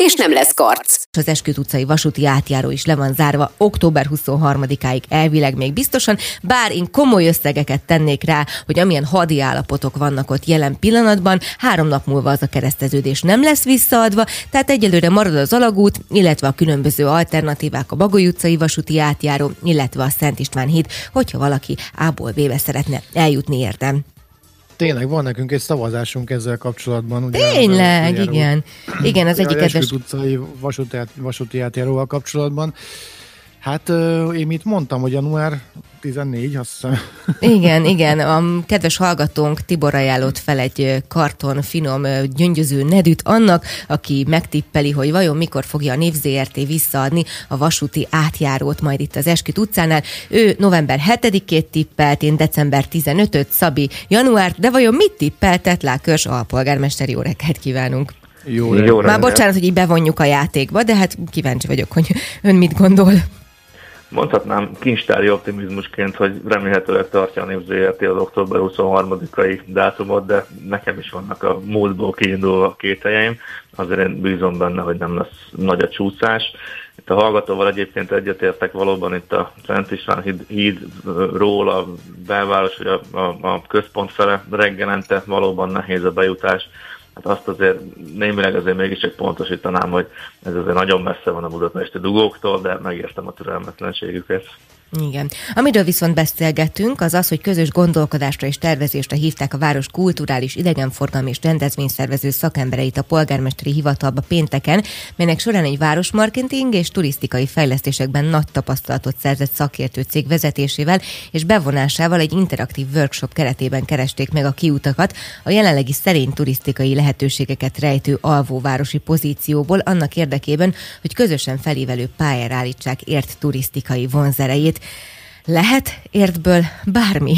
és nem lesz karc. Az Esküt utcai vasúti átjáró is le van zárva október 23-áig elvileg még biztosan, bár én komoly összegeket tennék rá, hogy amilyen hadi állapotok vannak ott jelen pillanatban, három nap múlva az a kereszteződés nem lesz visszaadva, tehát egyelőre marad az alagút, illetve a különböző alternatívák a Bagoly utcai vasúti átjáró, illetve a Szent István híd, hogyha valaki A-ból B-be szeretne eljutni értem. Tényleg van nekünk egy szavazásunk ezzel kapcsolatban. Ugye Tényleg, igen. Igen, az egyik kedves... utcai vasúti, vasúti átjáróval kapcsolatban. Hát én mit mondtam, hogy január 14, azt hiszem. Igen, igen. A kedves hallgatónk Tibor ajánlott fel egy karton finom gyöngyöző nedűt annak, aki megtippeli, hogy vajon mikor fogja a Név ZRT visszaadni a vasúti átjárót majd itt az Esküt utcánál. Ő november 7-ét tippelt, én december 15-öt, Szabi január, de vajon mit tippelt Tetlákörs alpolgármester? Jó reggelt kívánunk! Jó, Jó Már bocsánat, hogy így bevonjuk a játékba, de hát kíváncsi vagyok, hogy ön mit gondol mondhatnám kincstári optimizmusként, hogy remélhetőleg tartja a Népzőérti az október 23-ai dátumot, de nekem is vannak a múltból kiinduló kételjeim, azért én bízom benne, hogy nem lesz nagy a csúszás. Itt a hallgatóval egyébként egyetértek valóban itt a Szent István híd, hídról a belváros, vagy a, a, a központ fele. Reggelente valóban nehéz a bejutás hát azt azért némileg azért mégiscsak pontosítanám, hogy ez azért nagyon messze van a budapesti dugóktól, de megértem a türelmetlenségüket. Igen. Amiről viszont beszélgetünk, az az, hogy közös gondolkodásra és tervezésre hívták a város kulturális, idegenforgalmi és rendezvényszervező szakembereit a polgármesteri hivatalba pénteken, melynek során egy városmarketing és turisztikai fejlesztésekben nagy tapasztalatot szerzett szakértő cég vezetésével és bevonásával egy interaktív workshop keretében keresték meg a kiutakat a jelenlegi szerény turisztikai lehetőségeket rejtő alvóvárosi pozícióból annak érdekében, hogy közösen felívelő pályára állítsák ért turisztikai vonzerejét. Lehet értből bármi?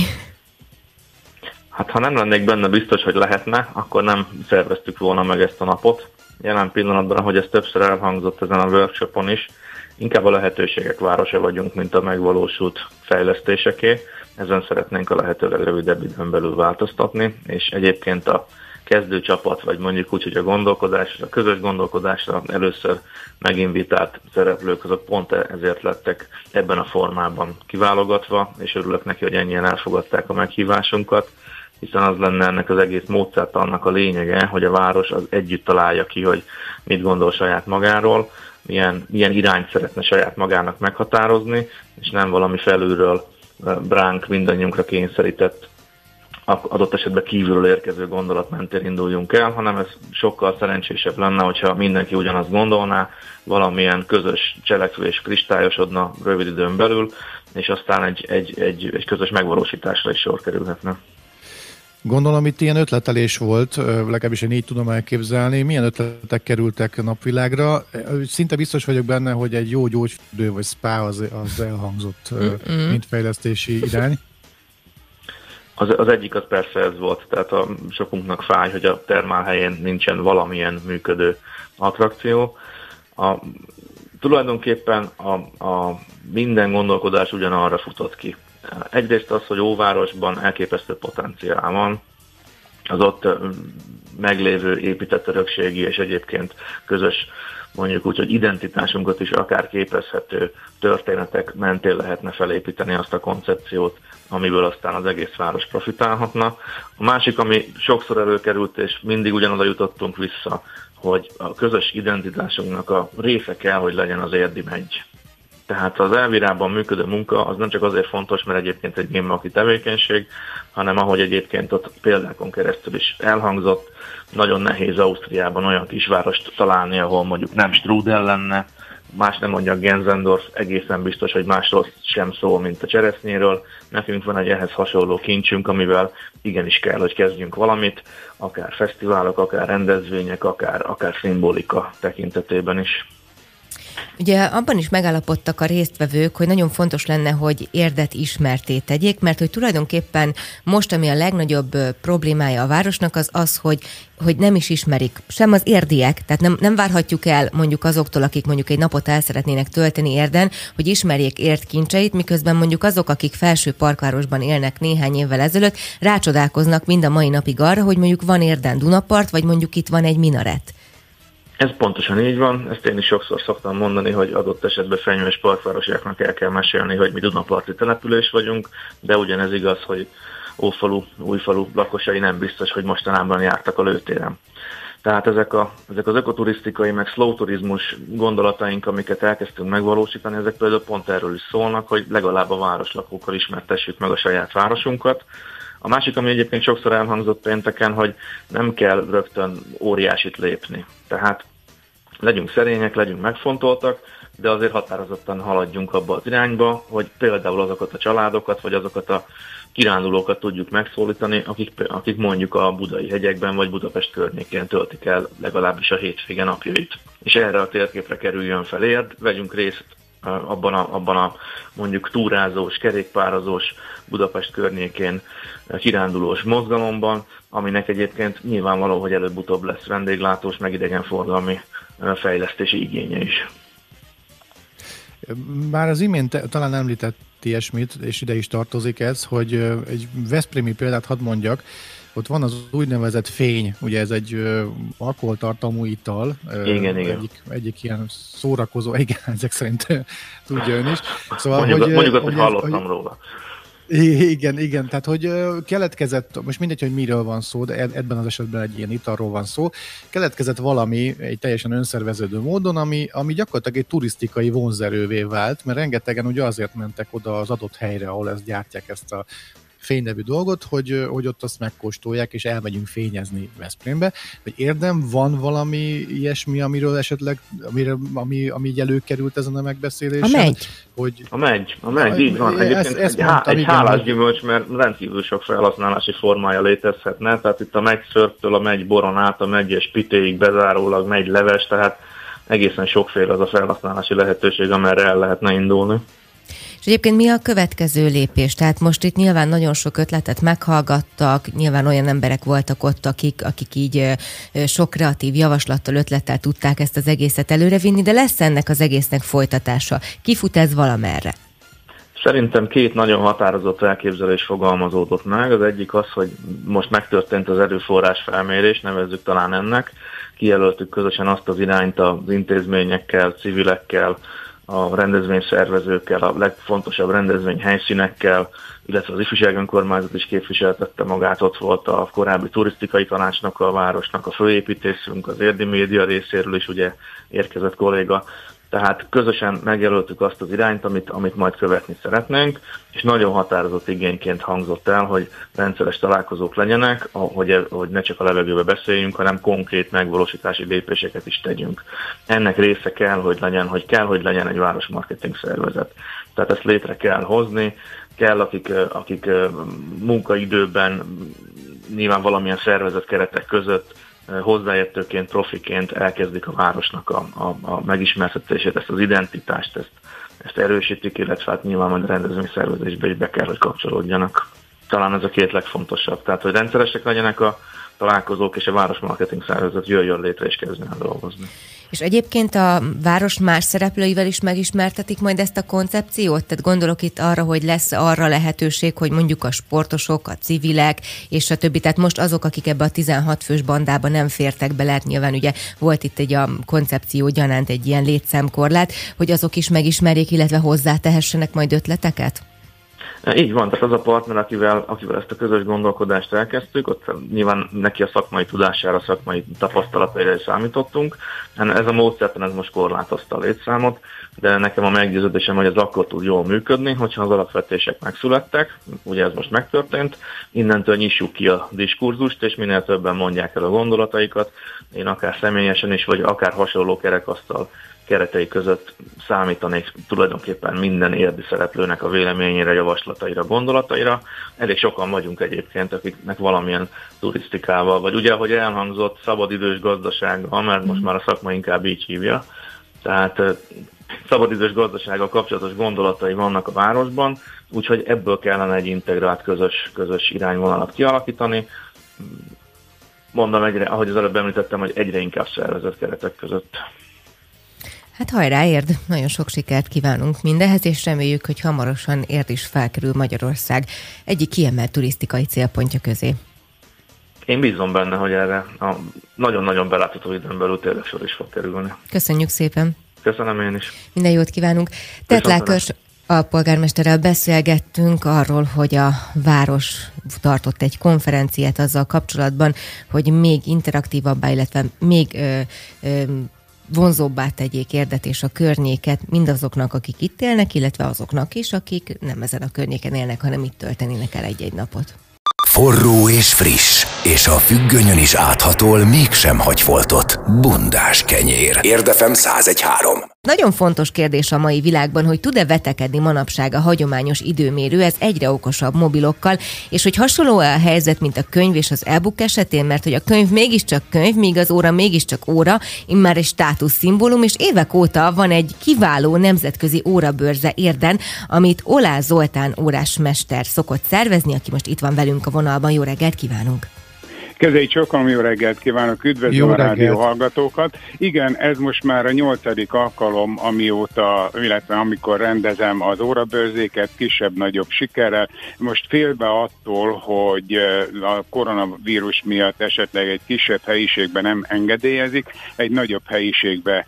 Hát ha nem lennék benne biztos, hogy lehetne, akkor nem szerveztük volna meg ezt a napot. Jelen pillanatban, ahogy ez többször elhangzott ezen a workshopon is, inkább a lehetőségek városa vagyunk, mint a megvalósult fejlesztéseké. Ezen szeretnénk a lehető legrövidebb időn belül változtatni, és egyébként a kezdő csapat, vagy mondjuk úgy, hogy a gondolkodás, a közös gondolkodásra először meginvitált szereplők, azok pont ezért lettek ebben a formában kiválogatva, és örülök neki, hogy ennyien elfogadták a meghívásunkat, hiszen az lenne ennek az egész módszert annak a lényege, hogy a város az együtt találja ki, hogy mit gondol saját magáról, milyen, milyen irányt szeretne saját magának meghatározni, és nem valami felülről bránk mindannyiunkra kényszerített adott esetben kívülről érkező gondolat mentén induljunk el, hanem ez sokkal szerencsésebb lenne, hogyha mindenki ugyanazt gondolná, valamilyen közös cselekvés kristályosodna rövid időn belül, és aztán egy, egy, egy, egy közös megvalósításra is sor kerülhetne. Gondolom itt ilyen ötletelés volt, legalábbis én így tudom elképzelni. Milyen ötletek kerültek napvilágra? Szinte biztos vagyok benne, hogy egy jó gyógyfürdő vagy spa az, az elhangzott, mint fejlesztési irány. Az, az egyik az persze ez volt, tehát a sokunknak fáj, hogy a termál helyén nincsen valamilyen működő attrakció. A, tulajdonképpen a, a minden gondolkodás ugyanarra futott ki. Egyrészt az, hogy óvárosban elképesztő potenciál van, az ott meglévő épített örökségi és egyébként közös mondjuk úgy, hogy identitásunkat is akár képezhető történetek mentén lehetne felépíteni azt a koncepciót, amiből aztán az egész város profitálhatna. A másik, ami sokszor előkerült, és mindig ugyanoda jutottunk vissza, hogy a közös identitásunknak a része kell, hogy legyen az érdi megy. Tehát az elvirában működő munka az nem csak azért fontos, mert egyébként egy gémmaki tevékenység, hanem ahogy egyébként ott példákon keresztül is elhangzott, nagyon nehéz Ausztriában olyan kisvárost találni, ahol mondjuk nem strudel lenne, más nem mondja Genzendorf, egészen biztos, hogy másról sem szól, mint a cseresznyéről. Nekünk van egy ehhez hasonló kincsünk, amivel igenis kell, hogy kezdjünk valamit, akár fesztiválok, akár rendezvények, akár, akár szimbolika tekintetében is. Ugye abban is megállapodtak a résztvevők, hogy nagyon fontos lenne, hogy érdet ismerté tegyék, mert hogy tulajdonképpen most, ami a legnagyobb problémája a városnak, az az, hogy, hogy nem is ismerik sem az érdiek, tehát nem, nem várhatjuk el mondjuk azoktól, akik mondjuk egy napot el szeretnének tölteni érden, hogy ismerjék ért kincseit, miközben mondjuk azok, akik felső parkvárosban élnek néhány évvel ezelőtt, rácsodálkoznak mind a mai napig arra, hogy mondjuk van érden Dunapart, vagy mondjuk itt van egy minaret. Ez pontosan így van, ezt én is sokszor szoktam mondani, hogy adott esetben fenyős partvárosiaknak el kell mesélni, hogy mi Dunaparti település vagyunk, de ugyanez igaz, hogy Ófalu, Újfalu lakosai nem biztos, hogy mostanában jártak a lőtéren. Tehát ezek, a, ezek az ökoturisztikai, meg slow turizmus gondolataink, amiket elkezdtünk megvalósítani, ezek például pont erről is szólnak, hogy legalább a városlakókkal ismertessük meg a saját városunkat. A másik, ami egyébként sokszor elhangzott pénteken, hogy nem kell rögtön óriásit lépni. Tehát legyünk szerények, legyünk megfontoltak, de azért határozottan haladjunk abba az irányba, hogy például azokat a családokat, vagy azokat a kirándulókat tudjuk megszólítani, akik, akik mondjuk a budai hegyekben vagy Budapest környékén töltik el legalábbis a hétvége napjait. És erre a térképre kerüljön fel érd, vegyünk részt abban a, abban a mondjuk túrázós, kerékpározós Budapest környékén kirándulós mozgalomban, aminek egyébként nyilvánvaló, hogy előbb-utóbb lesz vendéglátós, meg idegenforgalmi fejlesztési igénye is. Már az imént talán említett ilyesmit, és ide is tartozik ez, hogy egy Veszprémi példát hadd mondjak, ott van az úgynevezett fény, ugye ez egy alkoholtartalmú ital. Igen, igen. Egyik, egyik ilyen szórakozó, igen, ezek szerint tudja ön is. Szóval, mondjuk, hogy, mondjuk hogy, hogy hallottam hogy, róla. Igen, igen, tehát hogy keletkezett, most mindegy, hogy miről van szó, de ebben az esetben egy ilyen italról van szó, keletkezett valami egy teljesen önszerveződő módon, ami, ami gyakorlatilag egy turisztikai vonzerővé vált, mert rengetegen ugye azért mentek oda az adott helyre, ahol ezt gyártják ezt a fénynevű dolgot, hogy, hogy ott azt megkóstolják, és elmegyünk fényezni Veszprémbe. Hogy érdem, van valami ilyesmi, amiről esetleg, amire, ami, ami így előkerült ezen a megbeszélésen? A megy. Hogy... A megy, a megy, így van. Egyébként ezt, ezt egy, mondtam, egy igen, hálás hogy... gyümölcs, mert rendkívül sok felhasználási formája létezhetne, tehát itt a megy szörptől a megy boron át, a megy és pitéig bezárólag megy leves, tehát egészen sokféle az a felhasználási lehetőség, amerre el lehetne indulni. És egyébként mi a következő lépés? Tehát most itt nyilván nagyon sok ötletet meghallgattak, nyilván olyan emberek voltak ott, akik, akik így sok kreatív javaslattal, ötlettel tudták ezt az egészet előrevinni, de lesz ennek az egésznek folytatása. Kifut ez valamerre? Szerintem két nagyon határozott elképzelés fogalmazódott meg. Az egyik az, hogy most megtörtént az erőforrás felmérés, nevezzük talán ennek. Kijelöltük közösen azt az irányt az intézményekkel, civilekkel, a rendezvényszervezőkkel, a legfontosabb rendezvény helyszínekkel, illetve az ifjúság önkormányzat is képviseltette magát, ott volt a korábbi turisztikai tanácsnak, a városnak a főépítészünk, az érdi média részéről is ugye érkezett kolléga, tehát közösen megjelöltük azt az irányt, amit, amit majd követni szeretnénk, és nagyon határozott igényként hangzott el, hogy rendszeres találkozók legyenek, hogy, hogy ne csak a levegőbe beszéljünk, hanem konkrét megvalósítási lépéseket is tegyünk. Ennek része kell, hogy legyen, hogy kell, hogy legyen egy városmarketing szervezet. Tehát ezt létre kell hozni, kell, akik, akik munkaidőben nyilván valamilyen szervezet keretek között hozzáértőként, profiként elkezdik a városnak a, a, a megismertetését, ezt az identitást, ezt, ezt erősítik, illetve hát nyilván majd a rendezvényszervezésbe is be kell, hogy kapcsolódjanak. Talán ez a két legfontosabb. Tehát, hogy rendszeresek legyenek a találkozók, és a városmarketing szervezet jöjjön létre és kezdjen el dolgozni. És egyébként a város más szereplőivel is megismertetik majd ezt a koncepciót? Tehát gondolok itt arra, hogy lesz arra lehetőség, hogy mondjuk a sportosok, a civilek és a többi, tehát most azok, akik ebbe a 16 fős bandába nem fértek be, lehet nyilván ugye volt itt egy a koncepció gyanánt egy ilyen létszámkorlát, hogy azok is megismerjék, illetve hozzátehessenek majd ötleteket? Így van, tehát az a partner, akivel, akivel ezt a közös gondolkodást elkezdtük, ott nyilván neki a szakmai tudására, a szakmai tapasztalataira is számítottunk. Ez a módszertan ez most korlátozta a létszámot, de nekem a meggyőződésem, hogy ez akkor tud jól működni, hogyha az alapvetések megszülettek, ugye ez most megtörtént, innentől nyissuk ki a diskurzust, és minél többen mondják el a gondolataikat, én akár személyesen is, vagy akár hasonló kerekasztal keretei között számítanék tulajdonképpen minden érdi szereplőnek a véleményére, javaslataira, gondolataira. Elég sokan vagyunk egyébként, akiknek valamilyen turisztikával, vagy ugye, ahogy elhangzott, szabadidős gazdasággal, mert most már a szakma inkább így hívja, Tehát szabadidős gazdasággal kapcsolatos gondolatai vannak a városban, úgyhogy ebből kellene egy integrált közös, közös irányvonalat kialakítani. Mondom, egyre, ahogy az előbb említettem, hogy egyre inkább szervezett keretek között. Hát hajrá, érd! Nagyon sok sikert kívánunk mindehez, és reméljük, hogy hamarosan érd is felkerül Magyarország egyik kiemelt turisztikai célpontja közé. Én bízom benne, hogy erre a nagyon-nagyon belátható időn belül tényleg sor is fog kerülni. Köszönjük szépen! Köszönöm én is. Minden jót kívánunk. Tetlákös a polgármesterrel beszélgettünk arról, hogy a város tartott egy konferenciát azzal kapcsolatban, hogy még interaktívabbá, illetve még ö, ö, vonzóbbá tegyék érdet és a környéket mindazoknak, akik itt élnek, illetve azoknak is, akik nem ezen a környéken élnek, hanem itt töltenének el egy-egy napot. Forró és friss, és a függönyön is áthatol, mégsem hagy foltot. Bundás kenyér. Érdefem 1013. Nagyon fontos kérdés a mai világban, hogy tud-e vetekedni manapság a hagyományos időmérő, ez egyre okosabb mobilokkal, és hogy hasonló a helyzet, mint a könyv és az e-book esetén, mert hogy a könyv mégiscsak könyv, míg az óra mégiscsak óra, immár egy státuszszimbólum, és évek óta van egy kiváló nemzetközi órabörze érden, amit Olá Zoltán órásmester szokott szervezni, aki most itt van velünk a vonalban. Jó reggelt kívánunk! Kezei Csokom, jó reggelt kívánok, üdvözlöm jó a rádió hallgatókat. Igen, ez most már a nyolcadik alkalom, amióta, illetve amikor rendezem az órabőrzéket, kisebb-nagyobb sikerrel. Most félbe attól, hogy a koronavírus miatt esetleg egy kisebb helyiségben nem engedélyezik, egy nagyobb helyiségbe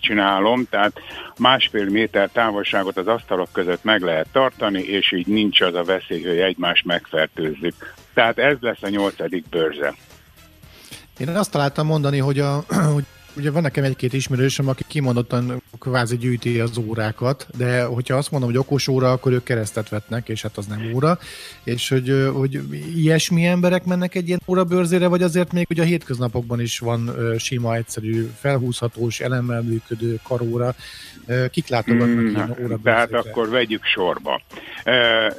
csinálom, tehát másfél méter távolságot az asztalok között meg lehet tartani, és így nincs az a veszély, hogy egymást megfertőzzük. Tehát ez lesz a nyolcadik bőrze. Én azt találtam mondani, hogy, a, hogy Ugye van nekem egy-két ismerősöm, aki kimondottan kvázi gyűjti az órákat, de hogyha azt mondom, hogy okos óra, akkor ők keresztet vetnek, és hát az nem óra. És hogy, hogy ilyesmi emberek mennek egy ilyen órabőrzére, vagy azért még ugye a hétköznapokban is van sima, egyszerű, felhúzhatós, elemmel működő karóra. Kik látogatnak mm, ilyen órabőrzére? Tehát akkor vegyük sorba.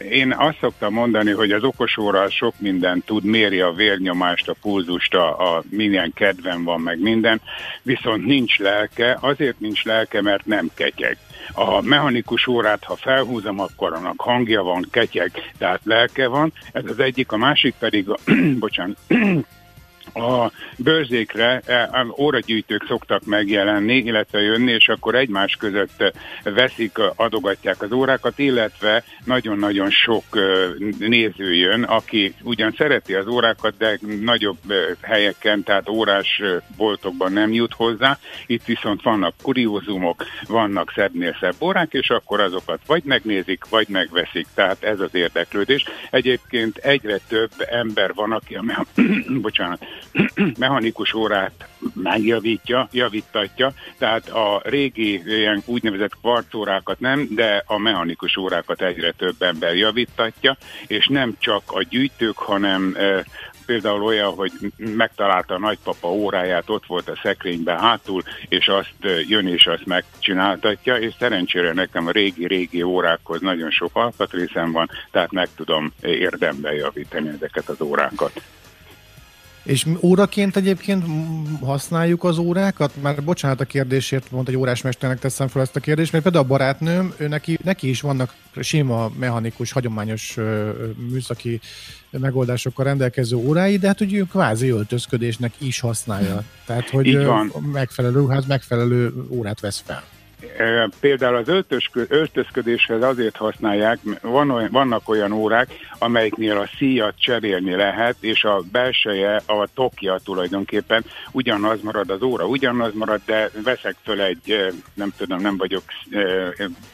Én azt szoktam mondani, hogy az okos óra sok mindent tud, méri a vérnyomást, a pulzust, a, a milyen kedven van, meg minden viszont nincs lelke, azért nincs lelke, mert nem ketyeg. A mechanikus órát, ha felhúzom, akkor annak hangja van, ketyeg, tehát lelke van. Ez az egyik, a másik pedig, bocsánat, a bőrzékre e, óragyűjtők szoktak megjelenni, illetve jönni, és akkor egymás között veszik, adogatják az órákat, illetve nagyon-nagyon sok néző jön, aki ugyan szereti az órákat, de nagyobb helyeken, tehát órás boltokban nem jut hozzá. Itt viszont vannak kuriózumok, vannak szebbnél szebb órák, és akkor azokat vagy megnézik, vagy megveszik. Tehát ez az érdeklődés. Egyébként egyre több ember van, aki a bocsánat, mechanikus órát megjavítja, javítatja, tehát a régi ilyen úgynevezett kvarcórákat nem, de a mechanikus órákat egyre több ember javítatja, és nem csak a gyűjtők, hanem például olyan, hogy megtalálta a nagypapa óráját, ott volt a szekrényben hátul, és azt jön és azt megcsináltatja, és szerencsére nekem a régi-régi órákhoz nagyon sok alkatrészem van, tehát meg tudom érdemben javítani ezeket az órákat. És óraként egyébként használjuk az órákat? Már bocsánat a kérdésért, mondta, hogy órásmesternek teszem fel ezt a kérdést, mert például a barátnőm, ő neki, neki is vannak sima, mechanikus, hagyományos műszaki megoldásokkal rendelkező órái, de hát ő kvázi öltözködésnek is használja. Tehát, hogy megfelelő ruház, megfelelő órát vesz fel. Például az öltözködéshez azért használják, van olyan, vannak olyan órák, amelyiknél a szíjat cserélni lehet, és a belseje, a tokja tulajdonképpen ugyanaz marad az óra, ugyanaz marad, de veszek föl egy, nem tudom, nem vagyok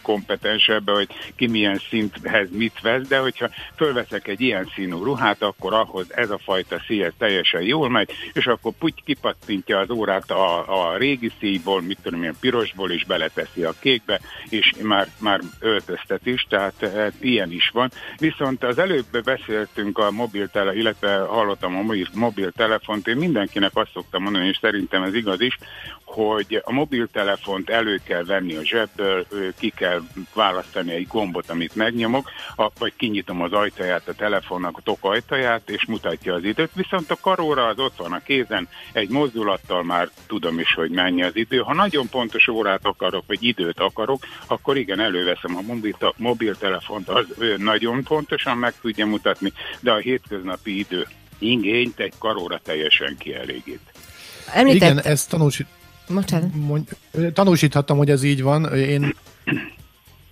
kompetens ebbe, hogy ki milyen szinthez mit vesz, de hogyha fölveszek egy ilyen színű ruhát, akkor ahhoz ez a fajta szíj teljesen jól megy, és akkor puty kipattintja az órát a, a régi szíjból, mit tudom, ilyen pirosból is beletesz átveszi a kékbe, és már, már öltöztet is, tehát e, ilyen is van. Viszont az előbb beszéltünk a mobiltele, illetve hallottam a mobiltelefont, én mindenkinek azt szoktam mondani, és szerintem ez igaz is, hogy a mobiltelefont elő kell venni a zsebből, ki kell választani egy gombot, amit megnyomok, vagy kinyitom az ajtaját a telefonnak, a tok ajtaját, és mutatja az időt, viszont a karóra az ott van a kézen, egy mozdulattal már tudom is, hogy mennyi az idő. Ha nagyon pontos órát akarok, vagy időt akarok, akkor igen, előveszem a mobil, mobiltelefont, az nagyon pontosan meg tudja mutatni, de a hétköznapi idő ingényt egy karóra teljesen kielégít. Említett... Igen, ezt tanúsít, Mond, tanúsíthattam, hogy ez így van. Én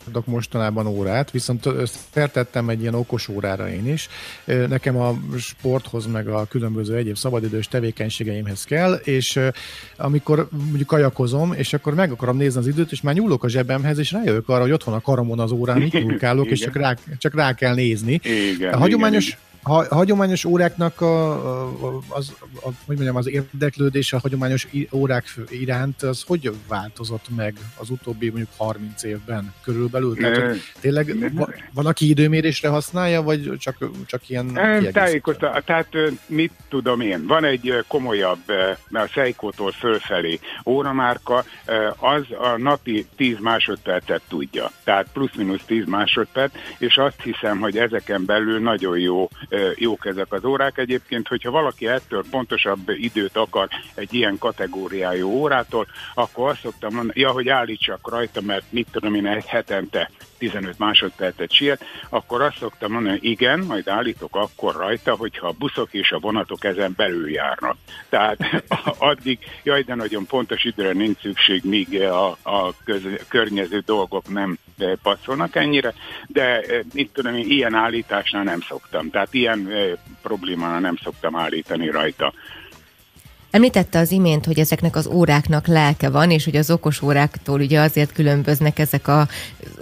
adok mostanában órát, viszont feltettem egy ilyen okos órára én is. Nekem a sporthoz, meg a különböző egyéb szabadidős tevékenységeimhez kell, és amikor mondjuk kajakozom, és akkor meg akarom nézni az időt, és már nyúlok a zsebemhez, és rájövök arra, hogy ott van a karomon az órán, mit nyúlkálok, és csak rá, csak rá kell nézni. Igen, a hagyományos, igen, ha, hagyományos óráknak a, a, az, a, hogy mondjam, az érdeklődés a hagyományos órák iránt, az hogy változott meg az utóbbi mondjuk 30 évben körülbelül? Tehát, tényleg van, aki időmérésre használja, vagy csak, csak ilyen Tájékozta, tehát mit tudom én, van egy komolyabb, a Seiko-tól fölfelé óramárka, az a napi 10 másodpercet tudja. Tehát plusz-minusz 10 másodperc, és azt hiszem, hogy ezeken belül nagyon jó jók ezek az órák. Egyébként, hogyha valaki ettől pontosabb időt akar egy ilyen kategóriájú órától, akkor azt szoktam mondani, ja, hogy állítsak rajta, mert mit tudom én, egy hetente 15 másodpercet siet, akkor azt szoktam mondani, hogy igen, majd állítok akkor rajta, hogyha a buszok és a vonatok ezen belül járnak. Tehát addig, jaj, de nagyon pontos időre nincs szükség, míg a, a köz, környező dolgok nem passzolnak ennyire, de itt tudom, én ilyen állításnál nem szoktam. Tehát ilyen problémánál nem szoktam állítani rajta. Említette az imént, hogy ezeknek az óráknak lelke van, és hogy az okos óráktól ugye azért különböznek ezek a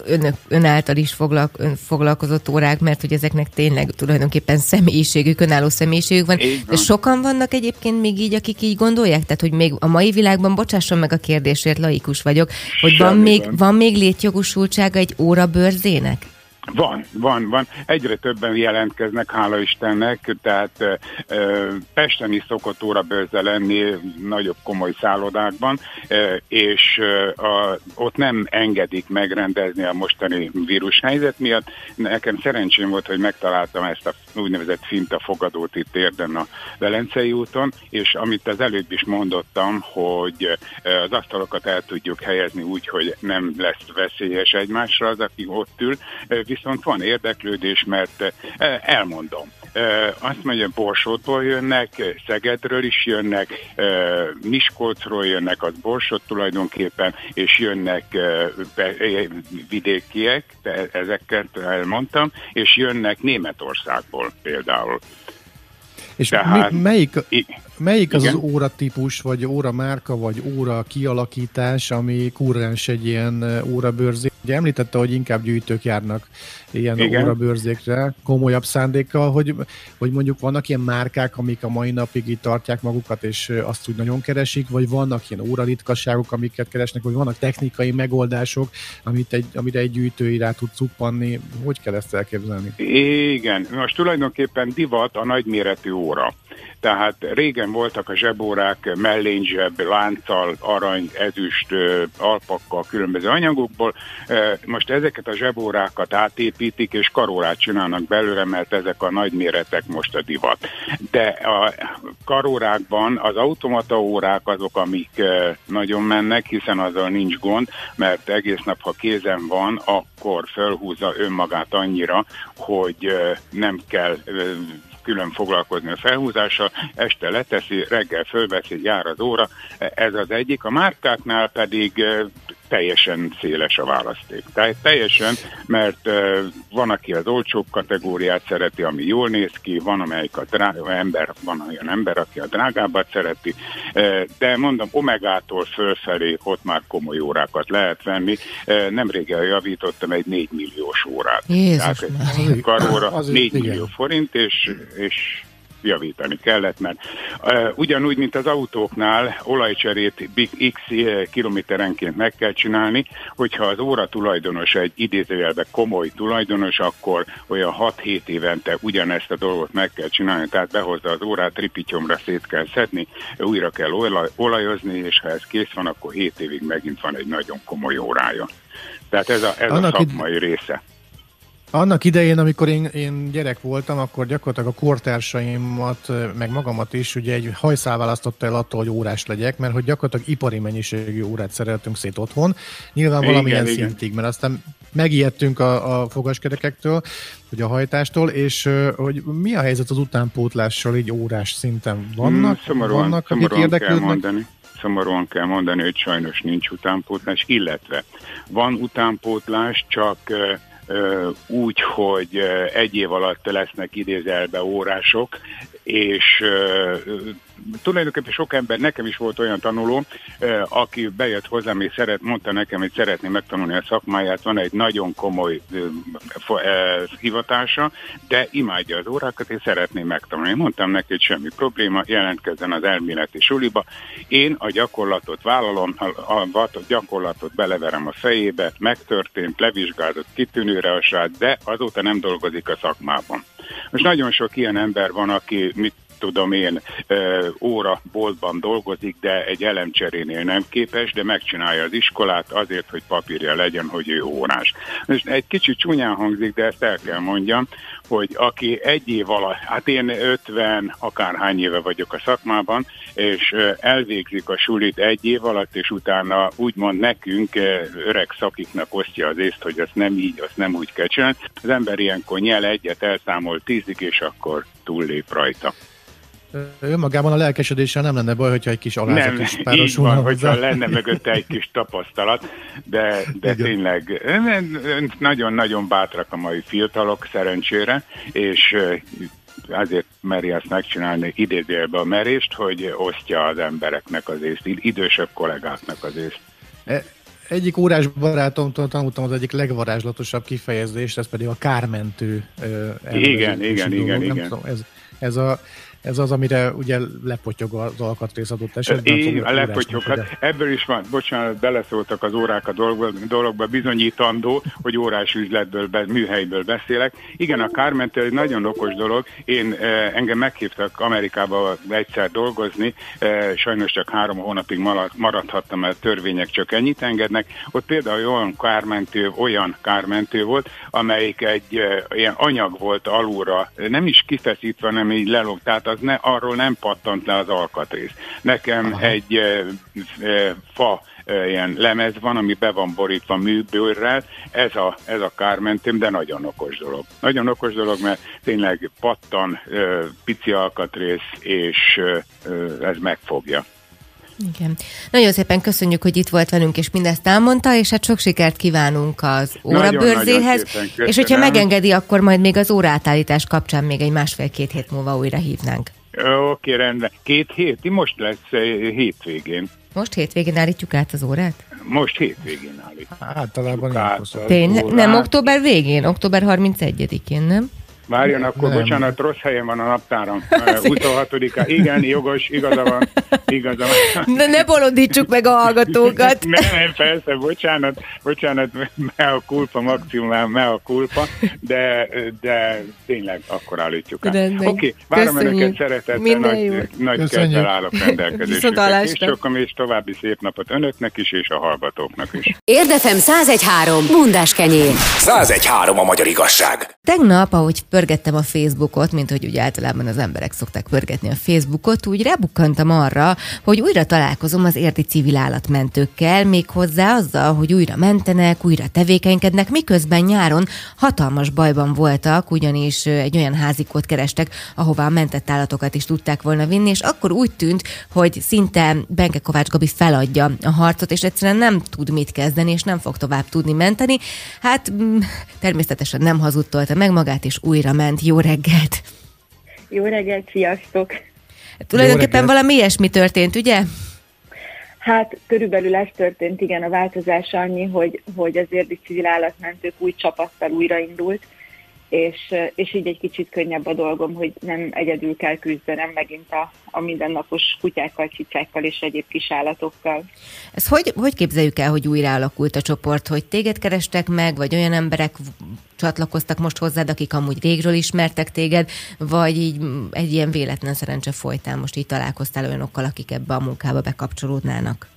önök, ön által is foglalk, ön foglalkozott órák, mert hogy ezeknek tényleg tulajdonképpen személyiségük, önálló személyiségük van. van. De sokan vannak egyébként még így, akik így gondolják? Tehát, hogy még a mai világban, bocsásson meg a kérdésért, laikus vagyok, hogy van még, van még létjogosultsága egy óra bőrzének? Van, van, van. Egyre többen jelentkeznek, hála Istennek, tehát ö, Pesten is szokott órabőrze lenni nagyobb komoly szállodákban, ö, és ö, a, ott nem engedik megrendezni a mostani vírushelyzet miatt. Nekem szerencsém volt, hogy megtaláltam ezt a úgynevezett finta fogadót itt érden a Velencei úton, és amit az előbb is mondottam, hogy az asztalokat el tudjuk helyezni úgy, hogy nem lesz veszélyes egymásra az, aki ott ül, viszont van érdeklődés, mert eh, elmondom. Eh, azt mondja, Borsótól jönnek, Szegedről is jönnek, eh, Miskolcról jönnek, az Borsot tulajdonképpen, és jönnek vidékiek, ezeket elmondtam, és jönnek Németországból például. És Tehát, mi, melyik, melyik az Igen? az óratípus, vagy óra márka, vagy óra kialakítás, ami kurrens egy ilyen órabőrzé? Ugye említette, hogy inkább gyűjtők járnak ilyen Igen. órabőrzékre, komolyabb szándékkal, hogy, hogy mondjuk vannak ilyen márkák, amik a mai napig itt tartják magukat, és azt úgy nagyon keresik, vagy vannak ilyen óraritkasságok, amiket keresnek, vagy vannak technikai megoldások, amit egy, amire egy gyűjtő rá tud cuppanni. Hogy kell ezt elképzelni? Igen, most tulajdonképpen divat a nagyméretű óra. Tehát régen voltak a zsebórák mellényzseb, lánccal, arany, ezüst, alpakkal, különböző anyagokból. Most ezeket a zsebórákat átépítik, és karórát csinálnak belőle, mert ezek a nagy méretek most a divat. De a karórákban az automata órák azok, amik nagyon mennek, hiszen azzal nincs gond, mert egész nap, ha kézen van, akkor felhúzza önmagát annyira, hogy nem kell külön foglalkozni a felhúzással, este leteszi, reggel fölveszi, jár az óra, ez az egyik. A márkáknál pedig teljesen széles a választék. Tehát teljesen, mert uh, van, aki az olcsóbb kategóriát szereti, ami jól néz ki, van, amelyik a drága ember, van olyan ember, aki a drágábbat szereti, uh, de mondom, omegától fölfelé ott már komoly órákat lehet venni. Uh, nem régen javítottam egy 4 milliós órát. Jézus Tehát egy karóra 4 millió forint, és, és javítani kellett, mert uh, ugyanúgy, mint az autóknál olajcserét x kilométerenként meg kell csinálni, hogyha az óra tulajdonos egy idézőjelben komoly tulajdonos, akkor olyan 6-7 évente ugyanezt a dolgot meg kell csinálni, tehát behozza az órát, tripityomra szét kell szedni, újra kell olajozni, és ha ez kész van, akkor 7 évig megint van egy nagyon komoly órája. Tehát ez a, ez a szakmai része. Annak idején, amikor én, én gyerek voltam, akkor gyakorlatilag a kortársaimat, meg magamat is ugye egy hajszál választotta el attól, hogy órás legyek, mert hogy gyakorlatilag ipari mennyiségű órát szereltünk szét otthon. Nyilván igen, valamilyen igen. szintig, mert aztán megijedtünk a, a fogaskerekektől, vagy a hajtástól, és hogy mi a helyzet az utánpótlással így órás szinten? Vannak, hmm, szomorúan, vannak akik érdeklődnek? Kell mondani szomorúan kell mondani, hogy sajnos nincs utánpótlás, illetve van utánpótlás, csak úgy, hogy egy év alatt lesznek idézelbe órások, és tulajdonképpen sok ember, nekem is volt olyan tanuló, aki bejött hozzám és szeret, mondta nekem, hogy szeretné megtanulni a szakmáját, van egy nagyon komoly hivatása, de imádja az órákat, és szeretné megtanulni. Mondtam neki, hogy semmi probléma, jelentkezzen az elméleti suliba. Én a gyakorlatot vállalom, a gyakorlatot beleverem a fejébe, megtörtént, levizsgázott, kitűnőre a srác, de azóta nem dolgozik a szakmában. Most nagyon sok ilyen ember van, aki mit tudom én, óra boltban dolgozik, de egy elemcserénél nem képes, de megcsinálja az iskolát azért, hogy papírja legyen, hogy ő órás. Most egy kicsit csúnyán hangzik, de ezt el kell mondjam, hogy aki egy év alatt, hát én 50 akárhány éve vagyok a szakmában, és elvégzik a sulit egy év alatt, és utána úgymond nekünk, öreg szakiknak osztja az észt, hogy azt nem így, azt nem úgy kell csinálni. Az ember ilyenkor nyel egyet, elszámol tízig, és akkor túllép rajta önmagában a lelkesedéssel nem lenne baj, hogyha egy kis alázat nem, is párosulna van, hogyha lenne mögötte egy kis tapasztalat, de, de tényleg nagyon-nagyon bátrak a mai fiatalok szerencsére, és azért meri azt megcsinálni idézőjelbe a merést, hogy osztja az embereknek az észt, idősebb kollégáknak az észt. E, egyik órás barátomtól tanultam az egyik legvarázslatosabb kifejezést, ez pedig a kármentő. Igen, igen, igen, igen. Tudom, ez, ez a ez az, amire ugye lepotyog az alkatrész adott esetben. Én a lepotyog, hát ebből is van, bocsánat, beleszóltak az órák a dologba, dologba bizonyítandó, hogy órás üzletből, műhelyből beszélek. Igen, a kármentő egy nagyon okos dolog. Én eh, engem meghívtak Amerikába egyszer dolgozni, eh, sajnos csak három hónapig maradhattam, mert törvények csak ennyit engednek. Ott például olyan kármentő, olyan kármentő volt, amelyik egy eh, ilyen anyag volt alulra, nem is kifeszítve, hanem így lelóg, tehát az ne, arról nem pattant le az alkatrész. Nekem Aha. egy e, e, fa e, ilyen lemez van, ami be van borítva műbőrrel, ez a, ez a kármentém, de nagyon okos dolog. Nagyon okos dolog, mert tényleg pattan, e, pici alkatrész, és e, ez megfogja. Igen. Nagyon szépen köszönjük, hogy itt volt velünk, és mindezt elmondta, és hát sok sikert kívánunk az órabőrzéhez. És hogyha megengedi, akkor majd még az órátállítás kapcsán még egy másfél-két hét múlva újra hívnánk. Oké, rendben. Két hét? Most lesz hétvégén. Most hétvégén állítjuk át az órát? Most hétvégén állítjuk. Általában Tényleg? Nem október végén, október 31-én, nem? Várjon, akkor nem. bocsánat, rossz helyen van a naptáram. 26-a. Igen, jogos, igaza van. Igaza van. Ne, ne bolondítsuk meg a hallgatókat. nem, nem, persze, bocsánat, bocsánat, me a kulpa, maximum me a kulpa, de, de tényleg akkor állítjuk át. Oké, okay, várom Köszönjük. önöket szeretettel, Minden nagy, nagy kedvel állok rendelkezésükre. És sokan és további szép napot önöknek is, és a hallgatóknak is. Érdefem 1013, bundás kenyér. 1013 a magyar igazság. Tegnap, ahogy pörgettem a Facebookot, mint hogy ugye általában az emberek szokták pörgetni a Facebookot, úgy rebukkantam arra, hogy újra találkozom az érdi civil állatmentőkkel, még hozzá azzal, hogy újra mentenek, újra tevékenykednek, miközben nyáron hatalmas bajban voltak, ugyanis egy olyan házikót kerestek, ahová a mentett állatokat is tudták volna vinni, és akkor úgy tűnt, hogy szinte Benke Kovács Gabi feladja a harcot, és egyszerűen nem tud mit kezdeni, és nem fog tovább tudni menteni. Hát mm, természetesen nem hazudtolta meg magát, és újra újra ment. Jó reggelt! Jó reggelt, sziasztok! Tulajdonképpen reggelt. valami ilyesmi történt, ugye? Hát körülbelül ez történt, igen, a változás annyi, hogy, hogy az érdi civil állatmentők új csapattal újraindult, és, és így egy kicsit könnyebb a dolgom, hogy nem egyedül kell küzdenem megint a, a mindennapos kutyákkal, cicákkal és egyéb kis állatokkal. Ez hogy, hogy képzeljük el, hogy újra alakult a csoport, hogy téged kerestek meg, vagy olyan emberek csatlakoztak most hozzád, akik amúgy régről ismertek téged, vagy így egy ilyen véletlen szerencse folytán most így találkoztál olyanokkal, akik ebbe a munkába bekapcsolódnának?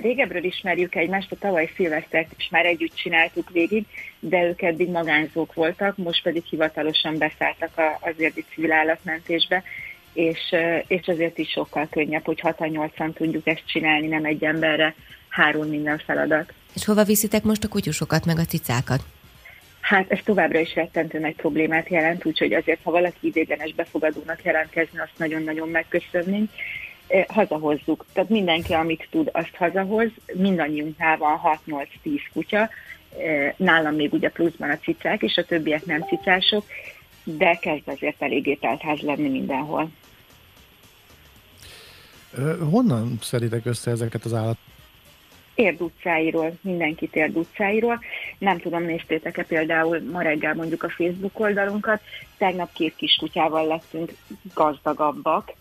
Régebről ismerjük egymást, a tavaly szilvesztert is már együtt csináltuk végig, de ők eddig magánzók voltak, most pedig hivatalosan beszálltak az érdi civil állatmentésbe, és, és azért is sokkal könnyebb, hogy 6-8-an tudjuk ezt csinálni, nem egy emberre három minden feladat. És hova viszitek most a kutyusokat, meg a cicákat? Hát ez továbbra is rettentő nagy problémát jelent, úgyhogy azért, ha valaki idéglenes befogadónak jelentkezni, azt nagyon-nagyon megköszönnénk. Hazahozzuk. Tehát mindenki, amit tud, azt hazahoz. Mindannyiunknál van 6-8-10 kutya, nálam még ugye pluszban a cicák, és a többiek nem cicások, de kezd azért eléggé teltház lenni mindenhol. Honnan szeditek össze ezeket az állat? Érd utcáiról, mindenki Érd utcáiról. Nem tudom, néztétek-e például ma reggel mondjuk a Facebook oldalunkat, tegnap két kis kutyával lettünk gazdagabbak,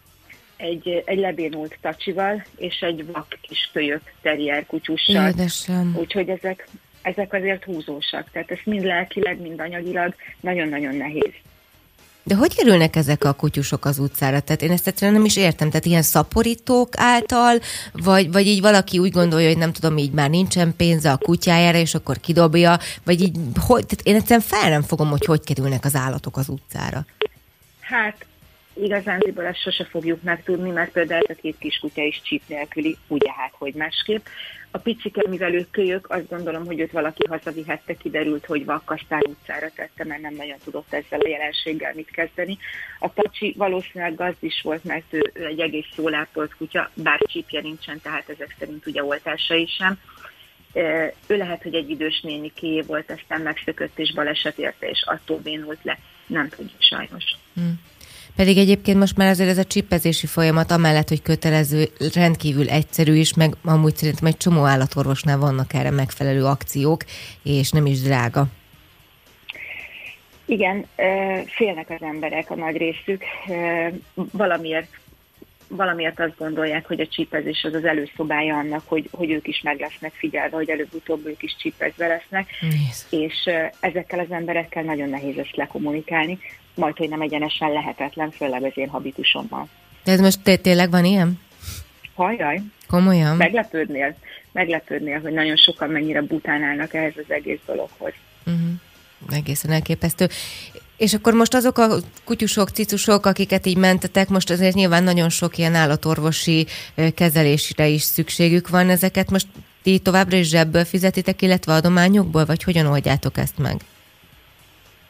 egy, egy lebénult tacsival, és egy vak kis kölyök terrier kutyussal. Édesem. Úgyhogy ezek, ezek azért húzósak. Tehát ez mind lelkileg, mind anyagilag nagyon-nagyon nehéz. De hogy kerülnek ezek a kutyusok az utcára? Tehát én ezt egyszerűen nem is értem. Tehát ilyen szaporítók által, vagy, vagy így valaki úgy gondolja, hogy nem tudom, így már nincsen pénze a kutyájára, és akkor kidobja, vagy így, hogy, tehát én egyszerűen fel nem fogom, hogy hogy kerülnek az állatok az utcára. Hát igazándiból ezt sose fogjuk megtudni, mert például ez a két kiskutya is csíp nélküli, ugye hát, hogy másképp. A picike, mivel ők kölyök, azt gondolom, hogy őt valaki hazavihette, kiderült, hogy vakkasztár utcára tette, mert nem nagyon tudott ezzel a jelenséggel mit kezdeni. A tacsi valószínűleg gazd is volt, mert ő, ő egy egész jól ápolt kutya, bár csípje nincsen, tehát ezek szerint ugye oltásai sem. Ő lehet, hogy egy idős néni kié volt, aztán megszökött és baleset érte, és attól bénult le. Nem tudjuk sajnos. Hmm. Pedig egyébként most már azért ez a csipezési folyamat, amellett, hogy kötelező, rendkívül egyszerű is, meg amúgy szerintem egy csomó állatorvosnál vannak erre megfelelő akciók, és nem is drága. Igen, félnek az emberek a nagy részük. Valamiért valamiért azt gondolják, hogy a csípezés az az előszobája annak, hogy, hogy ők is meg lesznek figyelve, hogy előbb-utóbb ők is csípezve lesznek, Nézd. és ezekkel az emberekkel nagyon nehéz ezt lekommunikálni majd, hogy nem egyenesen lehetetlen, főleg az én habitusommal. De ez most tényleg van ilyen? Hajjaj. Komolyan? Meglepődnél, meglepődnél, hogy nagyon sokan mennyire bután állnak ehhez az egész dologhoz. Uh-huh. Egészen elképesztő. És akkor most azok a kutyusok, cicusok, akiket így mentetek, most azért nyilván nagyon sok ilyen állatorvosi kezelésre is szükségük van. Ezeket most ti továbbra is zsebből fizetitek, illetve adományokból, vagy hogyan oldjátok ezt meg?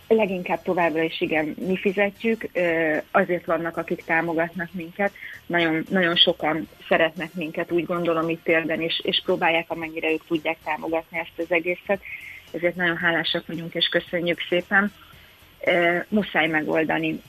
Leginkább továbbra is igen, mi fizetjük, azért vannak, akik támogatnak minket, nagyon, nagyon sokan szeretnek minket, úgy gondolom itt érden, és, és próbálják, amennyire ők tudják támogatni ezt az egészet, ezért nagyon hálásak vagyunk, és köszönjük szépen. Muszáj megoldani.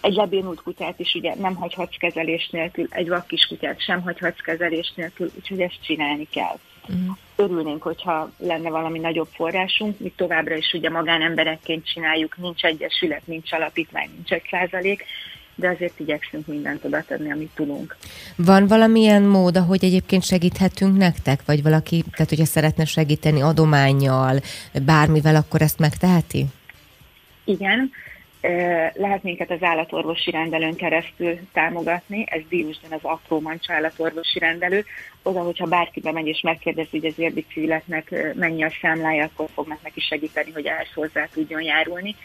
Egy lebénult kutyát is ugye nem hagyhatsz kezelés nélkül, egy vakkis kutyát sem hagyhatsz kezelés nélkül, úgyhogy ezt csinálni kell. Uh-huh. Örülnénk, hogyha lenne valami nagyobb forrásunk, mi továbbra is ugye magánemberekként csináljuk, nincs egyesület, nincs alapítvány, nincs egy százalék, de azért igyekszünk mindent oda tenni, amit tudunk. Van valamilyen mód, ahogy egyébként segíthetünk nektek? Vagy valaki, tehát hogyha szeretne segíteni adományjal, bármivel, akkor ezt megteheti? Igen, lehet minket az állatorvosi rendelőn keresztül támogatni, ez Diósden az Apró Mancs állatorvosi rendelő. Oda, hogyha bárki bemegy és megkérdezi, hogy az érdi civileknek mennyi a számlája, akkor fognak neki segíteni, hogy ehhez hozzá tudjon járulni.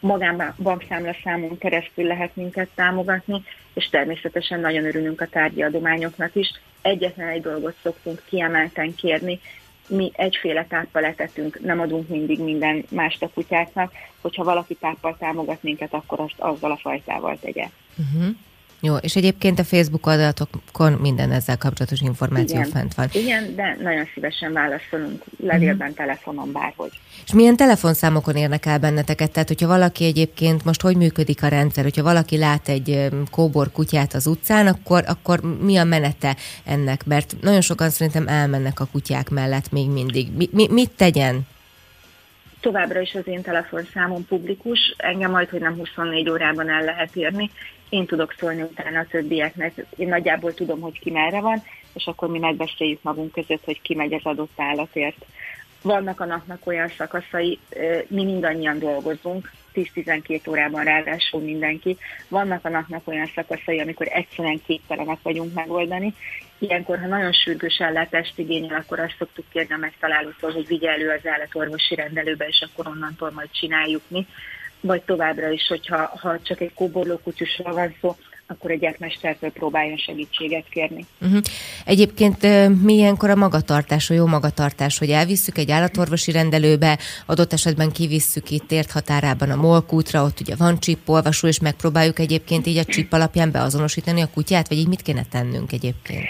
Magán bankszámla számon keresztül lehet minket támogatni, és természetesen nagyon örülünk a tárgyi adományoknak is. Egyetlen egy dolgot szoktunk kiemelten kérni, mi egyféle táppal etetünk, nem adunk mindig minden mást a kutyáknak, hogyha valaki táppal támogat minket, akkor azt azzal a fajtával tegye. Uh-huh. Jó, és egyébként a Facebook adalatokon minden ezzel kapcsolatos információ Igen. fent van. Igen, de nagyon szívesen válaszolunk levélben, uh-huh. telefonon, bárhogy. És milyen telefonszámokon érnek el benneteket? Tehát, hogyha valaki egyébként, most hogy működik a rendszer, hogyha valaki lát egy kóbor kutyát az utcán, akkor, akkor mi a menete ennek? Mert nagyon sokan szerintem elmennek a kutyák mellett még mindig. Mi, mi, mit tegyen? Továbbra is az én telefonszámom publikus, engem majd, hogy nem 24 órában el lehet érni. Én tudok szólni utána a többieknek, én nagyjából tudom, hogy ki merre van, és akkor mi megbeszéljük magunk között, hogy ki megy az adott állatért. Vannak a napnak olyan szakaszai, mi mindannyian dolgozunk, 10-12 órában ráadásul mindenki. Vannak a napnak olyan szakaszai, amikor egyszerűen képtelenek vagyunk megoldani. Ilyenkor, ha nagyon sürgős ellátást igényel, akkor azt szoktuk kérni a megtalálótól, hogy vigye elő az állatorvosi rendelőbe, és akkor onnantól majd csináljuk mi. Vagy továbbra is, hogyha ha csak egy kóborló kutyusról van szó, akkor egy gyermestertől próbáljon segítséget kérni. Uh-huh. Egyébként milyenkor a magatartás, a jó magatartás, hogy elvisszük egy állatorvosi rendelőbe, adott esetben kivisszük itt ért határában a molkútra, ott ugye van olvasó, és megpróbáljuk egyébként így a csip alapján beazonosítani a kutyát, vagy így mit kéne tennünk egyébként?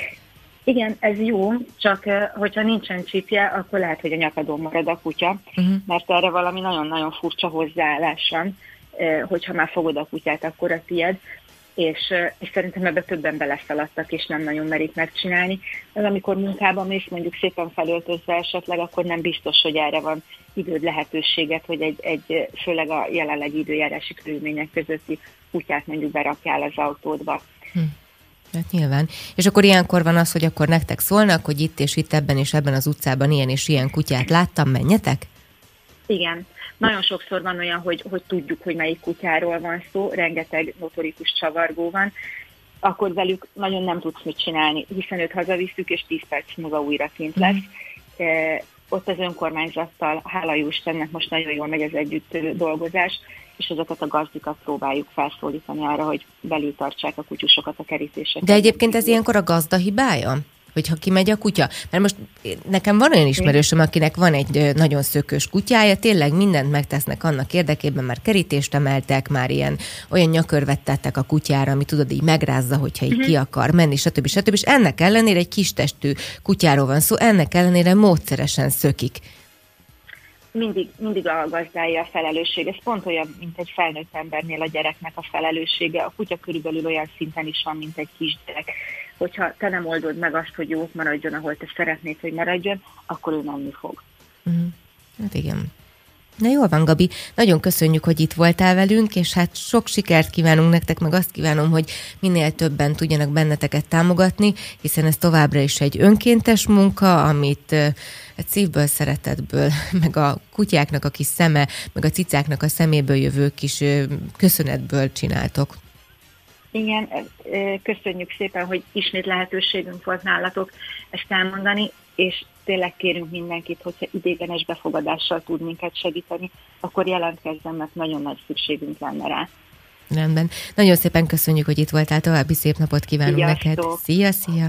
Igen, ez jó, csak hogyha nincsen csipje, akkor lehet, hogy a nyakadon marad a kutya, uh-huh. mert erre valami nagyon-nagyon furcsa hozzáállás van, hogyha már fogod a kutyát, akkor a tied és, és szerintem ebbe többen beleszaladtak, és nem nagyon merik megcsinálni. Az amikor munkában mész mondjuk szépen felöltözve esetleg, akkor nem biztos, hogy erre van időd lehetőséget, hogy egy, egy főleg a jelenlegi időjárási körülmények közötti kutyát mondjuk berakjál az autódba. Hm. Hát nyilván. És akkor ilyenkor van az, hogy akkor nektek szólnak, hogy itt és itt ebben és ebben az utcában ilyen és ilyen kutyát láttam, menjetek? Igen. Nagyon sokszor van olyan, hogy, hogy tudjuk, hogy melyik kutyáról van szó, rengeteg notorikus csavargó van, akkor velük nagyon nem tudsz mit csinálni, hiszen őt hazavisszük, és 10 perc múlva újra kint lesz. Mm. Ott az önkormányzattal, hála jó Istennek, most nagyon jól megy az együtt dolgozás, és azokat a gazdikat próbáljuk felszólítani arra, hogy belül tartsák a kutyusokat a kerítések. De egyébként ez ilyenkor a gazda hibája? Hogyha kimegy a kutya. Mert most nekem van olyan ismerősöm, akinek van egy nagyon szökős kutyája, tényleg mindent megtesznek annak érdekében, már kerítést emeltek, már ilyen olyan nyakörvet tettek a kutyára, ami tudod, így megrázza, hogyha így uh-huh. ki akar menni, stb. stb. És ennek ellenére egy kis testű kutyáról van szó, ennek ellenére módszeresen szökik mindig, mindig a gazdája a felelősség. Ez pont olyan, mint egy felnőtt embernél a gyereknek a felelőssége. A kutya körülbelül olyan szinten is van, mint egy kisgyerek hogyha te nem oldod meg azt, hogy jók maradjon, ahol te szeretnéd, hogy maradjon, akkor ő menni fog. Mm. Hát igen. Na jól van, Gabi. Nagyon köszönjük, hogy itt voltál velünk, és hát sok sikert kívánunk nektek, meg azt kívánom, hogy minél többen tudjanak benneteket támogatni, hiszen ez továbbra is egy önkéntes munka, amit egy szívből, szeretetből, meg a kutyáknak a kis szeme, meg a cicáknak a szeméből jövő kis köszönetből csináltok. Igen, köszönjük szépen, hogy ismét lehetőségünk volt nálatok ezt elmondani, és tényleg kérünk mindenkit, hogyha idégenes befogadással tud minket segíteni, akkor jelentkezzen, mert nagyon nagy szükségünk lenne rá. Rendben. Nagyon szépen köszönjük, hogy itt voltál. További szép napot kívánunk Sziasztok. neked. Szia, szia!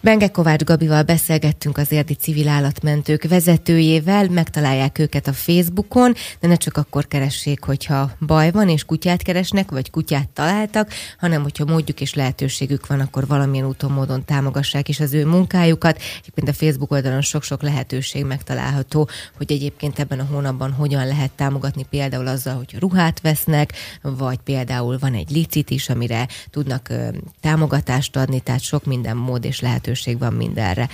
Benge Kovács Gabival beszélgettünk az érdi civil állatmentők vezetőjével, megtalálják őket a Facebookon, de ne csak akkor keressék, hogyha baj van és kutyát keresnek, vagy kutyát találtak, hanem hogyha módjuk és lehetőségük van, akkor valamilyen úton, módon támogassák is az ő munkájukat. Egyébként a Facebook oldalon sok-sok lehetőség megtalálható, hogy egyébként ebben a hónapban hogyan lehet támogatni, például azzal, hogy ruhát vesznek, vagy például van egy licit is, amire tudnak támogatást adni, tehát sok minden mód és lehetőség lehetőség van mindenre.